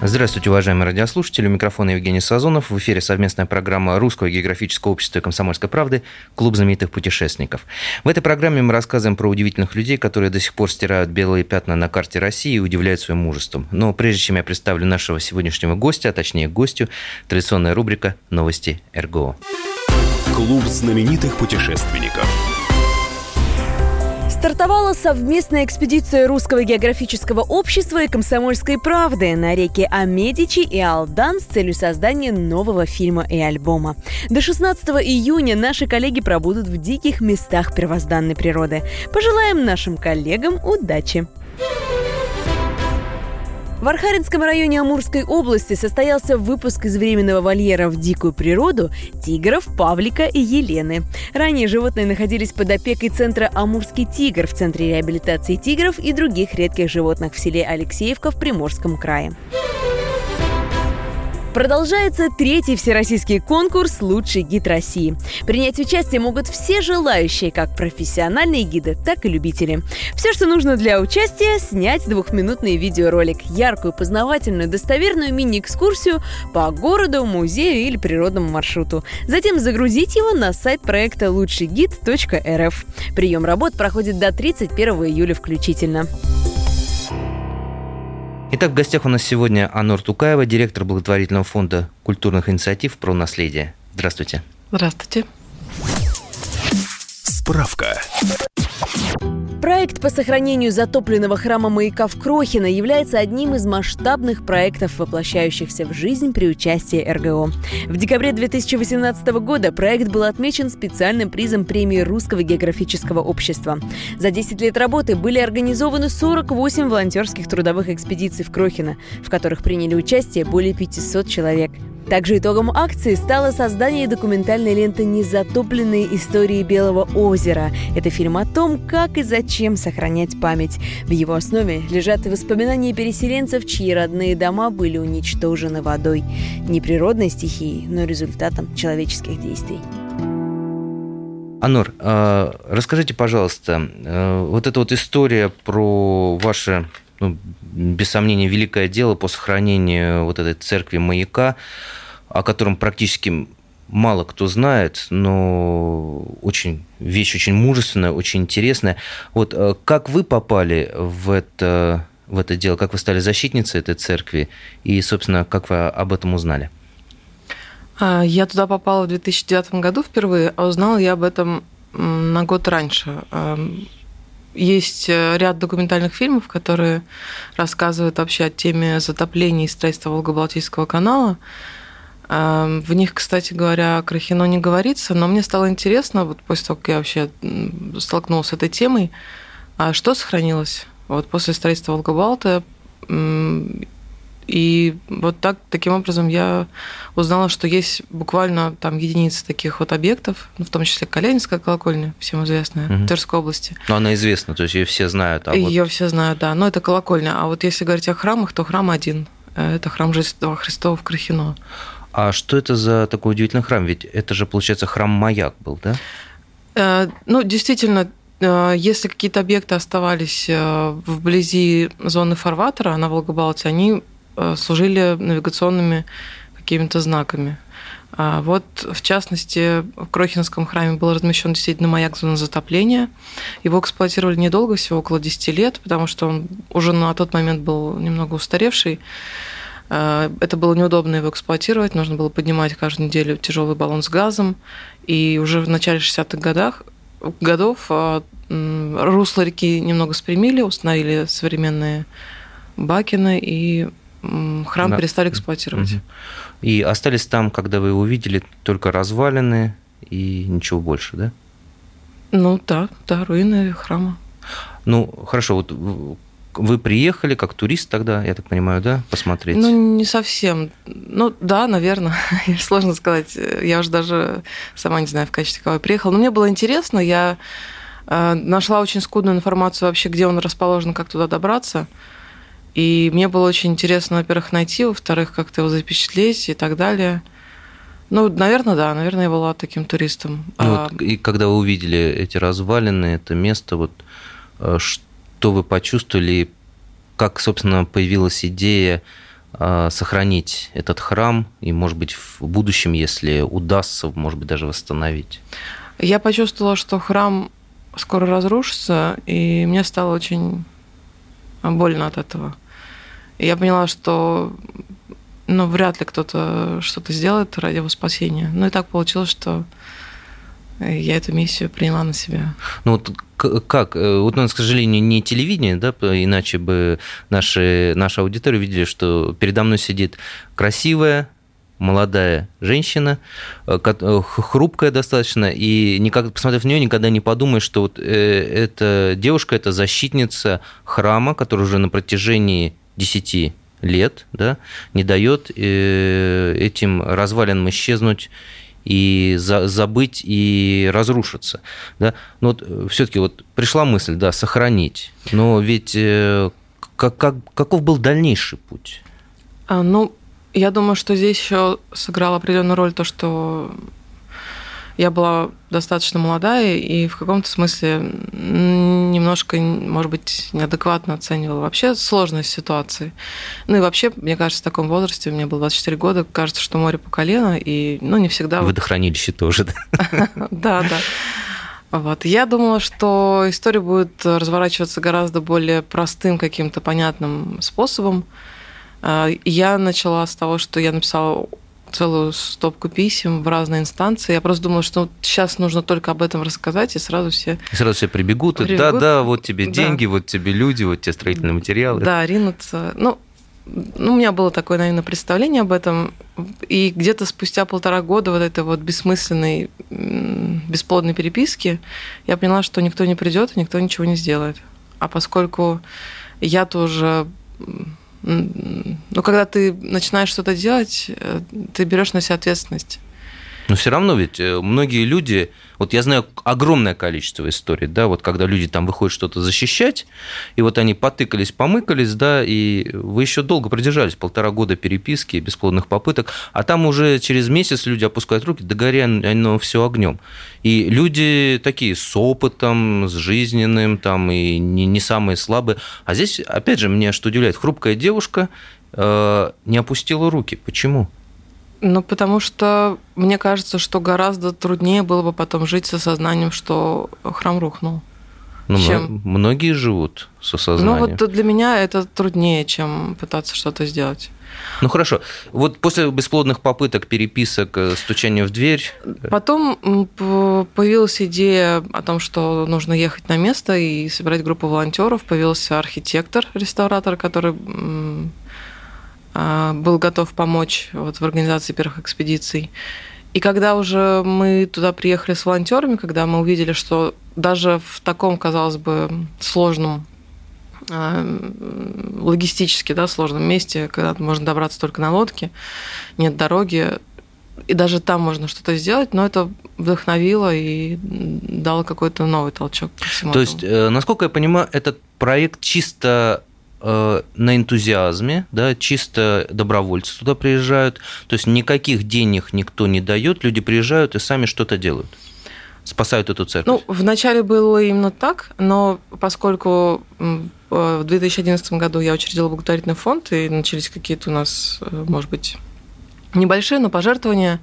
Здравствуйте, уважаемые радиослушатели. У микрофона Евгений Сазонов. В эфире совместная программа Русского географического общества и комсомольской правды «Клуб знаменитых путешественников». В этой программе мы рассказываем про удивительных людей, которые до сих пор стирают белые пятна на карте России и удивляют своим мужеством. Но прежде чем я представлю нашего сегодняшнего гостя, а точнее гостю, традиционная рубрика «Новости РГО». Клуб знаменитых путешественников. Стартовала совместная экспедиция Русского географического общества и «Комсомольской правды» на реке Амедичи и Алдан с целью создания нового фильма и альбома. До 16 июня наши коллеги пробудут в диких местах первозданной природы. Пожелаем нашим коллегам удачи! В Архаринском районе Амурской области состоялся выпуск из временного вольера в дикую природу тигров, Павлика и Елены. Ранее животные находились под опекой центра «Амурский тигр» в Центре реабилитации тигров и других редких животных в селе Алексеевка в Приморском крае. Продолжается третий всероссийский конкурс «Лучший гид России». Принять участие могут все желающие, как профессиональные гиды, так и любители. Все, что нужно для участия – снять двухминутный видеоролик, яркую, познавательную, достоверную мини-экскурсию по городу, музею или природному маршруту. Затем загрузить его на сайт проекта лучшийгид.рф. Прием работ проходит до 31 июля включительно. Итак, в гостях у нас сегодня Анор Тукаева, директор благотворительного фонда культурных инициатив про наследие. Здравствуйте. Здравствуйте. Справка. Проект по сохранению затопленного храма маяка в Крохино является одним из масштабных проектов, воплощающихся в жизнь при участии РГО. В декабре 2018 года проект был отмечен специальным призом премии Русского географического общества. За 10 лет работы были организованы 48 волонтерских трудовых экспедиций в Крохино, в которых приняли участие более 500 человек. Также итогом акции стало создание документальной ленты «Незатопленные истории Белого озера». Это фильм о том, как и зачем сохранять память. В его основе лежат воспоминания переселенцев, чьи родные дома были уничтожены водой. Не природной стихией, но результатом человеческих действий. Анор, а, расскажите, пожалуйста, э, вот эта вот история про ваше, ну, без сомнения, великое дело по сохранению вот этой церкви маяка, о котором практически мало кто знает, но очень вещь очень мужественная, очень интересная. Вот э, как вы попали в это, в это дело, как вы стали защитницей этой церкви и, собственно, как вы об этом узнали? А, я туда попала в 2009 году впервые, а узнала я об этом на год раньше. Есть э, ряд документальных фильмов, которые рассказывают вообще о теме затопления и строительства Волго-Балтийского канала. Эм, в них, кстати говоря, Крахино не говорится, но мне стало интересно, вот после того, как я вообще столкнулась с этой темой, а что сохранилось вот после строительства Волгобалта. И вот так, таким образом я узнала, что есть буквально там единицы таких вот объектов, ну, в том числе Калининская колокольня, всем известная, угу. в Тверской области. Но она известна, то есть ее все знают. А ее вот... все знают, да. Но это колокольня. А вот если говорить о храмах, то храм один. Э, это храм Рождества Христова в Крахино. А что это за такой удивительный храм? Ведь это же, получается, храм-маяк был, да? Э, ну, действительно, э, если какие-то объекты оставались вблизи зоны фарватера на Волгобалте, они служили навигационными какими-то знаками. А вот, в частности, в Крохинском храме был размещен действительно маяк зоны затопления. Его эксплуатировали недолго, всего около 10 лет, потому что он уже на тот момент был немного устаревший. Э, это было неудобно его эксплуатировать, нужно было поднимать каждую неделю тяжелый баллон с газом. И уже в начале 60-х годах, годов э, русло реки немного спрямили, установили современные бакины, и храм да. перестали эксплуатировать. И остались там, когда вы увидели, только развалины и ничего больше, да? Ну да, да, руины храма. Ну, хорошо, вот вы приехали как турист тогда, я так понимаю, да, посмотреть? Ну, не совсем. Ну, да, наверное. Сложно сказать. Я уже даже сама не знаю, в качестве кого я приехала. Но мне было интересно. Я э, нашла очень скудную информацию вообще, где он расположен, как туда добраться. И мне было очень интересно, во-первых, найти, во-вторых, как-то его запечатлеть и так далее. Ну, наверное, да, наверное, я была таким туристом. Ну, а... вот, и когда вы увидели эти развалины, это место, вот что вы почувствовали, как, собственно, появилась идея сохранить этот храм и, может быть, в будущем, если удастся, может быть, даже восстановить? Я почувствовала, что храм скоро разрушится, и мне стало очень больно от этого. И я поняла, что ну, вряд ли кто-то что-то сделает ради его спасения. Ну и так получилось, что я эту миссию приняла на себя. Ну вот как? Э, вот у нас, к сожалению, не телевидение, да, иначе бы наши, наша аудитория видели, что передо мной сидит красивая, молодая женщина, э, э, хрупкая достаточно, и никак, посмотрев на нее, никогда не подумаешь, что вот эта девушка – это защитница храма, который уже на протяжении 10 лет да, не дает этим развалинам исчезнуть и за, забыть и разрушиться. Да? Но вот э, все-таки вот пришла мысль, да, сохранить. Но ведь э, как, как, каков был дальнейший путь? А, ну, я думаю, что здесь еще сыграла определенную роль то, что я была достаточно молодая и в каком-то смысле немножко, может быть, неадекватно оценивала вообще сложность ситуации. Ну и вообще, мне кажется, в таком возрасте, мне было 24 года, кажется, что море по колено, и ну, не всегда... Водохранилище тоже, да? Да, да. Вот. Я думала, что история будет разворачиваться гораздо более простым, каким-то понятным способом. А, я начала с того, что я написала целую стопку писем в разные инстанции. Я просто думала, что сейчас нужно только об этом рассказать, и сразу все... И сразу все прибегут, прибегут. да, да, вот тебе да. деньги, вот тебе люди, вот тебе строительные материалы. Да, ринуться. Ну, ну, у меня было такое, наверное, представление об этом. И где-то спустя полтора года вот этой вот бессмысленной, бесплодной переписки я поняла, что никто не придет и никто ничего не сделает. А поскольку я тоже но когда ты начинаешь что-то делать, э, ты берешь на себя ответственность. Но все равно ведь э, многие люди, вот я знаю огромное количество историй, да, вот когда люди там выходят что-то защищать, и вот они потыкались, помыкались, да, и вы еще долго продержались, полтора года переписки, бесплодных попыток, а там уже через месяц люди опускают руки, да горя оно все огнем. И люди такие с опытом, с жизненным, там, и не, не самые слабые. А здесь, опять же, меня что удивляет, хрупкая девушка э, не опустила руки. Почему? Ну, потому что мне кажется, что гораздо труднее было бы потом жить со сознанием, что храм рухнул. Ну, чем... многие живут с осознанием. Ну, вот для меня это труднее, чем пытаться что-то сделать. Ну хорошо. Вот после бесплодных попыток, переписок, э, стучания в дверь. Потом появилась идея о том, что нужно ехать на место и собирать группу волонтеров. Появился архитектор, реставратор, который был готов помочь вот в организации первых экспедиций. И когда уже мы туда приехали с волонтерами, когда мы увидели, что даже в таком, казалось бы, сложном а, логистически да, сложном месте, когда можно добраться только на лодке, нет дороги, и даже там можно что-то сделать, но это вдохновило и дало какой-то новый толчок. То этому. есть, э, насколько я понимаю, этот проект чисто на энтузиазме, да, чисто добровольцы туда приезжают, то есть никаких денег никто не дает, люди приезжают и сами что-то делают спасают эту церковь? Ну, вначале было именно так, но поскольку в 2011 году я учредила благотворительный фонд, и начались какие-то у нас, э, может быть, небольшие, но пожертвования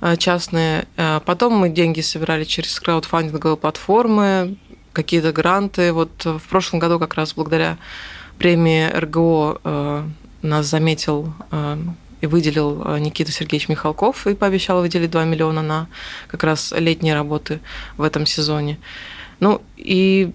э, частные. Потом мы деньги собирали через краудфандинговые платформы, какие-то гранты. Вот в прошлом году как раз благодаря премии РГО э, нас заметил э, и выделил э, Никита Сергеевич Михалков и пообещал выделить 2 миллиона на как раз летние работы в этом сезоне. Ну и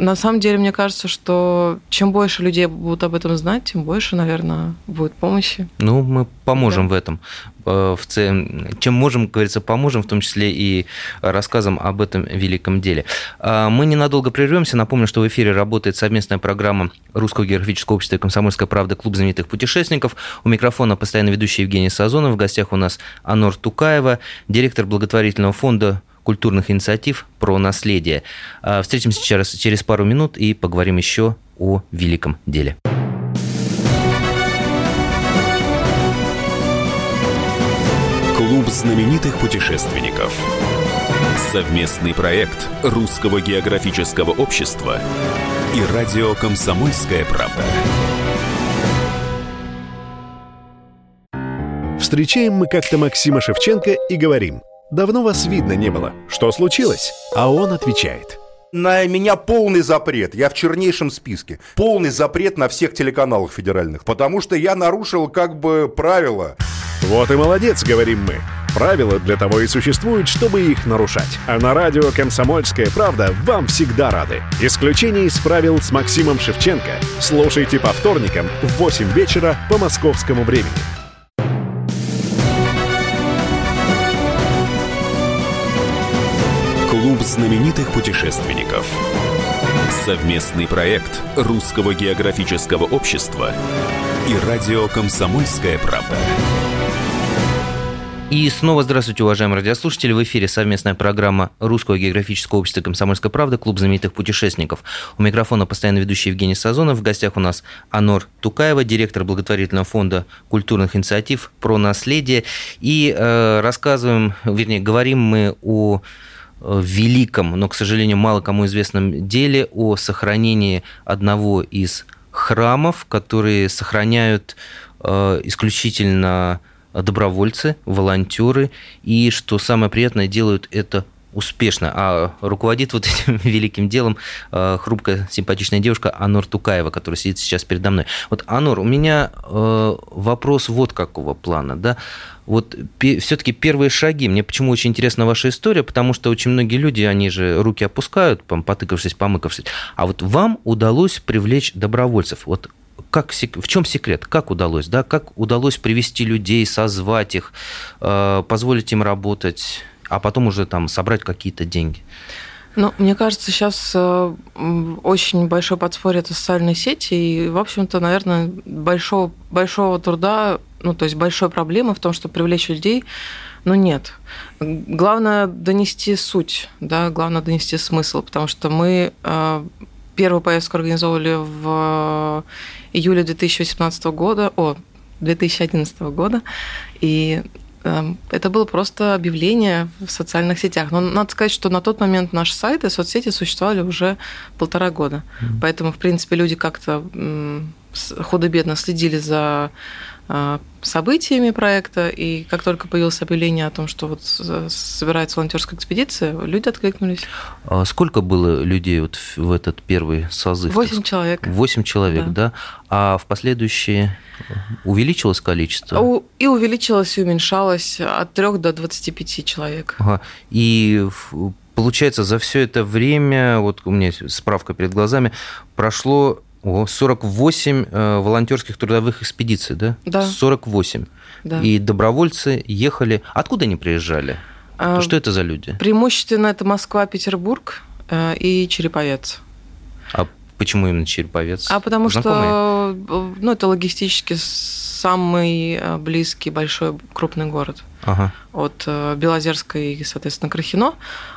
на самом деле, мне кажется, что чем больше людей будут об этом знать, тем больше, наверное, будет помощи. Ну, мы поможем да. в этом. Э, в целом, чем можем, как говорится, поможем, в том числе и рассказом об этом великом деле. А, мы ненадолго прервемся. Напомню, что в эфире работает совместная программа Русского географического общества и «Комсомольская правда» Клуб знаменитых путешественников. У микрофона постоянно ведущий Евгений Сазонов. В гостях у нас Анор Тукаева, директор благотворительного фонда культурных инициатив про наследие. А, встретимся через, через пару минут и поговорим еще о великом деле. Клуб знаменитых путешественников. Совместный проект Русского географического общества и радио «Комсомольская правда». Встречаем мы как-то Максима Шевченко и говорим, «Давно вас видно не было. Что случилось?» А он отвечает – на меня полный запрет. Я в чернейшем списке. Полный запрет на всех телеканалах федеральных, потому что я нарушил как бы правила. Вот и молодец, говорим мы. Правила для того и существуют, чтобы их нарушать. А на радио «Комсомольская правда» вам всегда рады. Исключение из правил с Максимом Шевченко. Слушайте по вторникам в 8 вечера по московскому времени. Клуб знаменитых путешественников. Совместный проект Русского географического общества и радио «Комсомольская правда». И снова здравствуйте, уважаемые радиослушатели. В эфире совместная программа Русского географического общества «Комсомольская правда», Клуб знаменитых путешественников. У микрофона постоянно ведущий Евгений Сазонов. В гостях у нас Анор Тукаева, директор благотворительного фонда культурных инициатив «Про наследие». И э, рассказываем, вернее, говорим мы о великом, но, к сожалению, мало кому известном деле о сохранении одного из храмов, которые сохраняют э, исключительно добровольцы, волонтеры, и, что самое приятное, делают это успешно, а руководит вот этим великим делом э, хрупкая, симпатичная девушка Анор Тукаева, которая сидит сейчас передо мной. Вот, Анор, у меня э, вопрос вот какого плана, да, вот все-таки первые шаги. Мне почему очень интересна ваша история, потому что очень многие люди, они же руки опускают, потыкавшись, помыкавшись. А вот вам удалось привлечь добровольцев. Вот как, в чем секрет? Как удалось? Да? Как удалось привести людей, созвать их, э, позволить им работать, а потом уже там собрать какие-то деньги? Ну, мне кажется, сейчас э, очень большой подспорье это социальные сети, и, в общем-то, наверное, большого, большого труда, ну, то есть большой проблемы в том, чтобы привлечь людей, ну, нет. Главное донести суть, да, главное донести смысл, потому что мы э, первую поездку организовывали в июле 2018 года, о, 2011 года, и эм, это было просто объявление в социальных сетях. Но надо сказать, что на тот момент наши сайты, соцсети существовали уже полтора года. Mm-hmm. Поэтому, в принципе, люди как-то худо-бедно следили за событиями проекта, и как только появилось объявление о том, что вот собирается волонтерская экспедиция, люди откликнулись. А сколько было людей вот в этот первый созыв? Восемь человек. Восемь человек, да. да. А в последующие увеличилось количество? И увеличилось, и уменьшалось от трех до 25 человек. Ага. И получается, за все это время, вот у меня справка перед глазами, прошло о, 48 э, волонтерских трудовых экспедиций, да? Да. 48. Да. И добровольцы ехали. Откуда они приезжали? А, что это за люди? Преимущественно это Москва, Петербург э, и Череповец. А почему именно Череповец? А потому Знакомые? что э, ну, это логистически самый э, близкий большой крупный город. Ага. От э, Белозерска и, соответственно, Крахино.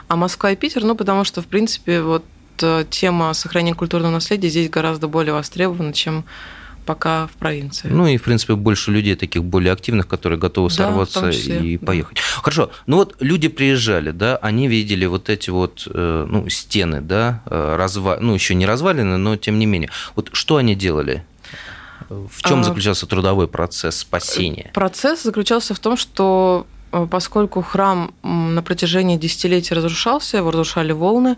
А Москва и Питер, ну, потому что, в принципе, вот тема сохранения культурного наследия здесь гораздо более востребована, чем пока в провинции. Ну и, в принципе, больше людей таких более активных, которые готовы да, сорваться и поехать. Да. Хорошо, ну вот люди приезжали, да, они видели вот эти вот э, ну, стены, да, э, разва... ну еще не развалины, но тем не менее. Вот что они делали? В чем а... заключался трудовой процесс спасения? Процесс заключался в том, что поскольку храм на протяжении десятилетий разрушался, его разрушали волны,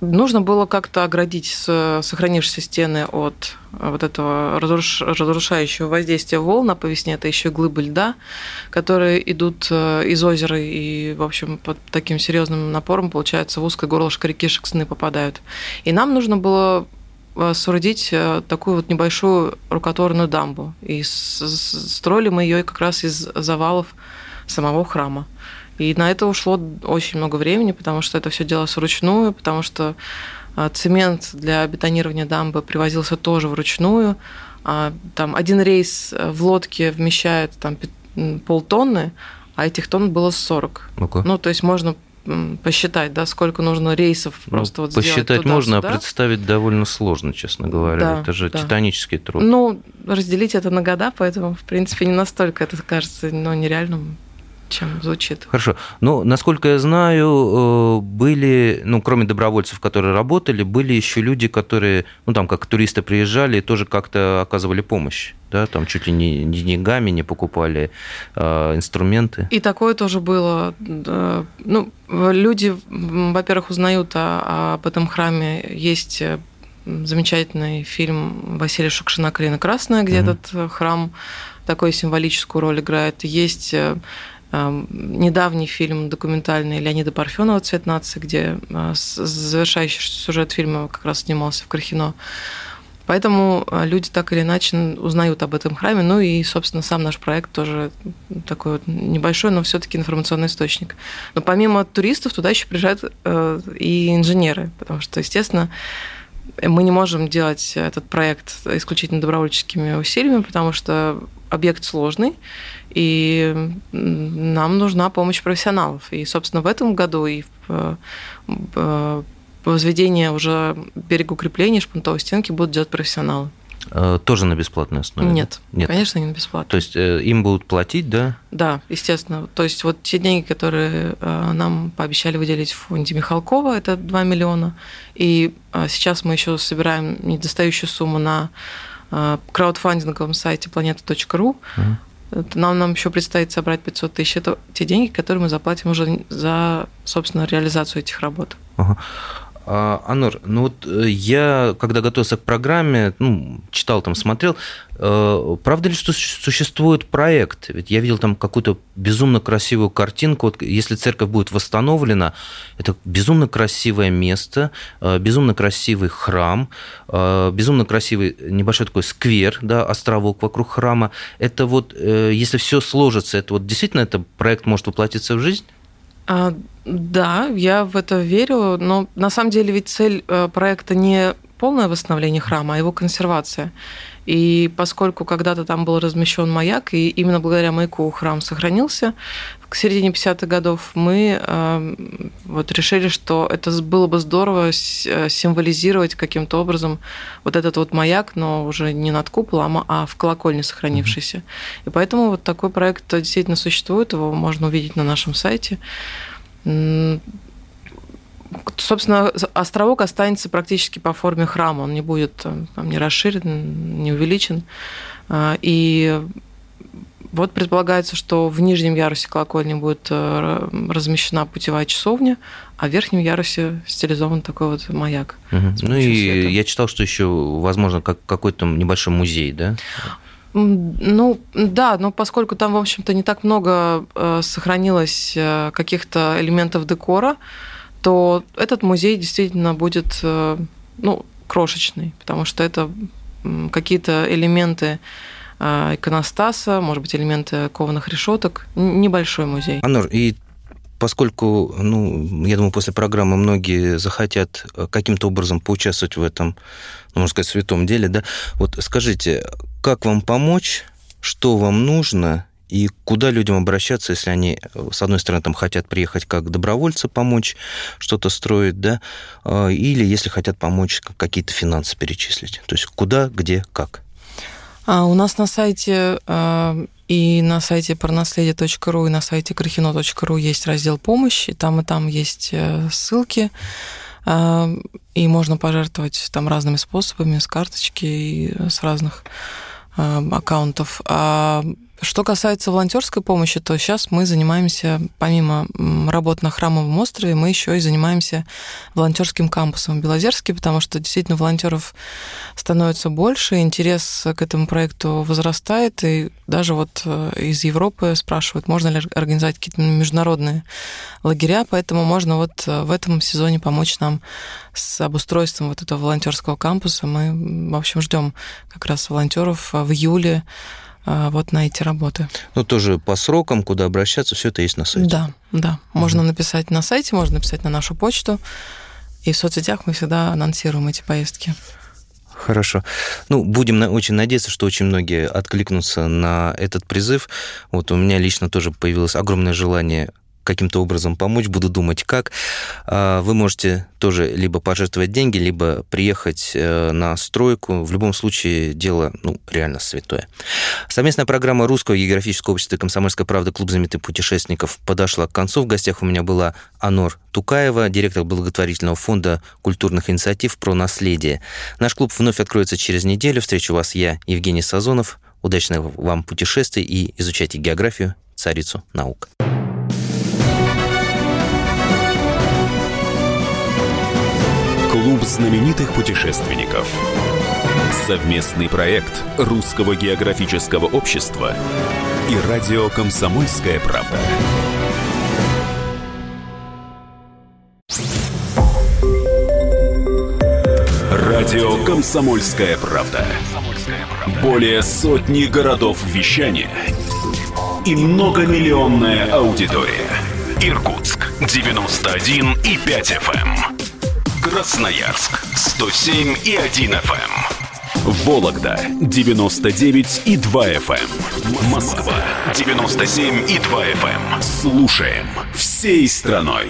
нужно было как-то оградить сохранившиеся стены от вот этого разрушающего воздействия волн, а по весне это еще глыбы льда, которые идут э, из озера и, в общем, под таким серьезным напором, получается, в узкое горлышко реки Шексны попадают. И нам нужно было э, соорудить э, такую вот небольшую рукотворную дамбу. И строили мы ее как раз из завалов самого храма. И на это ушло очень много времени, потому что это все делалось вручную, потому что а, цемент для бетонирования дамбы привозился тоже вручную. А, там один рейс в лодке вмещает там полтонны, а этих тонн было 40. Okay. Ну, то есть можно посчитать, да, сколько нужно рейсов ну, просто ну, вот Посчитать можно, а представить довольно сложно, честно говоря. Да, это же да. титанический труд. Ну, разделить это на года, поэтому, в принципе, не настолько это кажется ну, нереальным чем звучит. Хорошо. Ну, насколько я знаю, э, были, ну, кроме добровольцев, которые работали, были еще люди, которые, ну, там, как туристы приезжали и тоже как-то оказывали помощь, да, там чуть ли не деньгами не покупали э, инструменты. И такое тоже было. Ну, люди, во-первых, узнают о, об этом храме. Есть э, замечательный фильм Василия Шукшина «Калина красная», где mm-hmm. этот храм такую символическую роль играет. Есть недавний фильм документальный Леонида Парфенова «Цвет нации», где а, завершающий сюжет фильма как раз снимался в Крахино. Поэтому а, люди так или иначе узнают об этом храме. Ну и, собственно, сам наш проект тоже такой вот небольшой, но все-таки информационный источник. Но помимо туристов туда еще приезжают э, и инженеры, потому что, естественно, мы не можем делать этот проект исключительно добровольческими усилиями, потому что объект сложный, и нам нужна помощь профессионалов. И, собственно, в этом году и в э, возведение уже берегоукрепления шпунтовой стенки будут делать профессионалы. Э, тоже на бесплатной основе? Нет, Нет. конечно, не на бесплатной. То есть э, им будут платить, да? Да, естественно. То есть вот те деньги, которые нам пообещали выделить в фонде Михалкова, это 2 миллиона, и сейчас мы еще собираем недостающую сумму на краудфандинговом сайте planeta.ru. Угу. Нам, нам еще предстоит собрать 500 тысяч. Это те деньги, которые мы заплатим уже за, собственно, реализацию этих работ. Ага. А, Анур, ну вот э, я, когда готовился к программе, ну, читал там, смотрел, э, правда ли, что существует проект? Ведь я видел там какую-то безумно красивую картинку. Вот если церковь будет восстановлена, это безумно красивое место, э, безумно красивый храм, безумно красивый небольшой такой сквер, да, островок вокруг храма. Это вот, если все сложится, это вот действительно это проект может воплотиться в жизнь? А, да, я в это верю, но на самом деле ведь цель э, проекта не полное восстановление храма, а его консервация. И поскольку когда-то там был размещен маяк, и именно благодаря маяку храм сохранился, к середине 50-х годов мы э, вот решили, что это было бы здорово э, символизировать каким-то образом вот этот вот маяк, но уже не над куполом, а в колокольне сохранившийся. И поэтому вот такой проект действительно существует, его можно увидеть на нашем сайте. Собственно, островок останется практически по форме храма, он не будет там, не расширен, не увеличен. А, и вот предполагается, что в нижнем ярусе колокольни будет э, размещена путевая часовня, а в верхнем ярусе стилизован такой вот маяк. Угу. Ну и света. я читал, что еще, возможно, как какой-то небольшой музей, да? Ну, да, но поскольку там, в общем-то, не так много э, сохранилось э, каких-то элементов декора, то этот музей действительно будет, ну, крошечный, потому что это какие-то элементы а, иконостаса, может быть, элементы кованых решеток. Небольшой музей. Анор, и поскольку, ну, я думаю, после программы многие захотят э, каким-то образом поучаствовать в этом, ну, можно сказать, святом деле, да, вот скажите, как вам помочь, что вам нужно и куда людям обращаться, если они, с одной стороны, там хотят приехать как добровольцы помочь что-то строить, да, а, или если хотят помочь какие-то финансы перечислить. То есть куда, где, как. А у нас на сайте э, и на сайте парнаследие.ру, и на сайте крахино.ру есть раздел помощи. Там и там есть э, ссылки. Э, и можно пожертвовать там разными способами, с карточки и с разных аккаунтов. А что касается волонтерской помощи, то сейчас мы занимаемся, помимо работ на Храмовом острове, мы еще и занимаемся волонтерским кампусом в Белозерске, потому что действительно волонтеров становится больше, интерес к этому проекту возрастает, и даже вот э, из Европы спрашивают, можно ли организовать какие-то международные лагеря, поэтому можно вот э, в этом сезоне помочь нам с обустройством вот этого волонтерского кампуса. Мы, в общем, ждем как раз волонтеров в июле а, вот на эти работы. Ну, тоже по срокам, куда обращаться, все это есть на сайте. Да, да. Можно угу. написать на сайте, можно написать на нашу почту. И в соцсетях мы всегда анонсируем эти поездки. Хорошо. Ну, будем очень надеяться, что очень многие откликнутся на этот призыв. Вот у меня лично тоже появилось огромное желание каким-то образом помочь, буду думать, как. А, вы можете тоже либо пожертвовать деньги, либо приехать э, на стройку. В любом случае, дело ну, реально святое. Совместная программа Русского географического общества «Комсомольская правда. Клуб знаменитых путешественников» подошла к концу. В гостях у меня была Анор Тукаева, директор благотворительного фонда культурных инициатив «Про наследие». Наш клуб вновь откроется через неделю. Встречу вас я, Евгений Сазонов. Удачных вам путешествий и изучайте географию, царицу наук. Клуб знаменитых путешественников. Совместный проект Русского географического общества и радио «Комсомольская правда». Радио «Комсомольская правда». Более сотни городов вещания и многомиллионная аудитория. Иркутск 91 и 5 FM. Красноярск 107 и 1 FM. Вологда 99 и 2 FM. Москва 97 и 2 FM. Слушаем всей страной.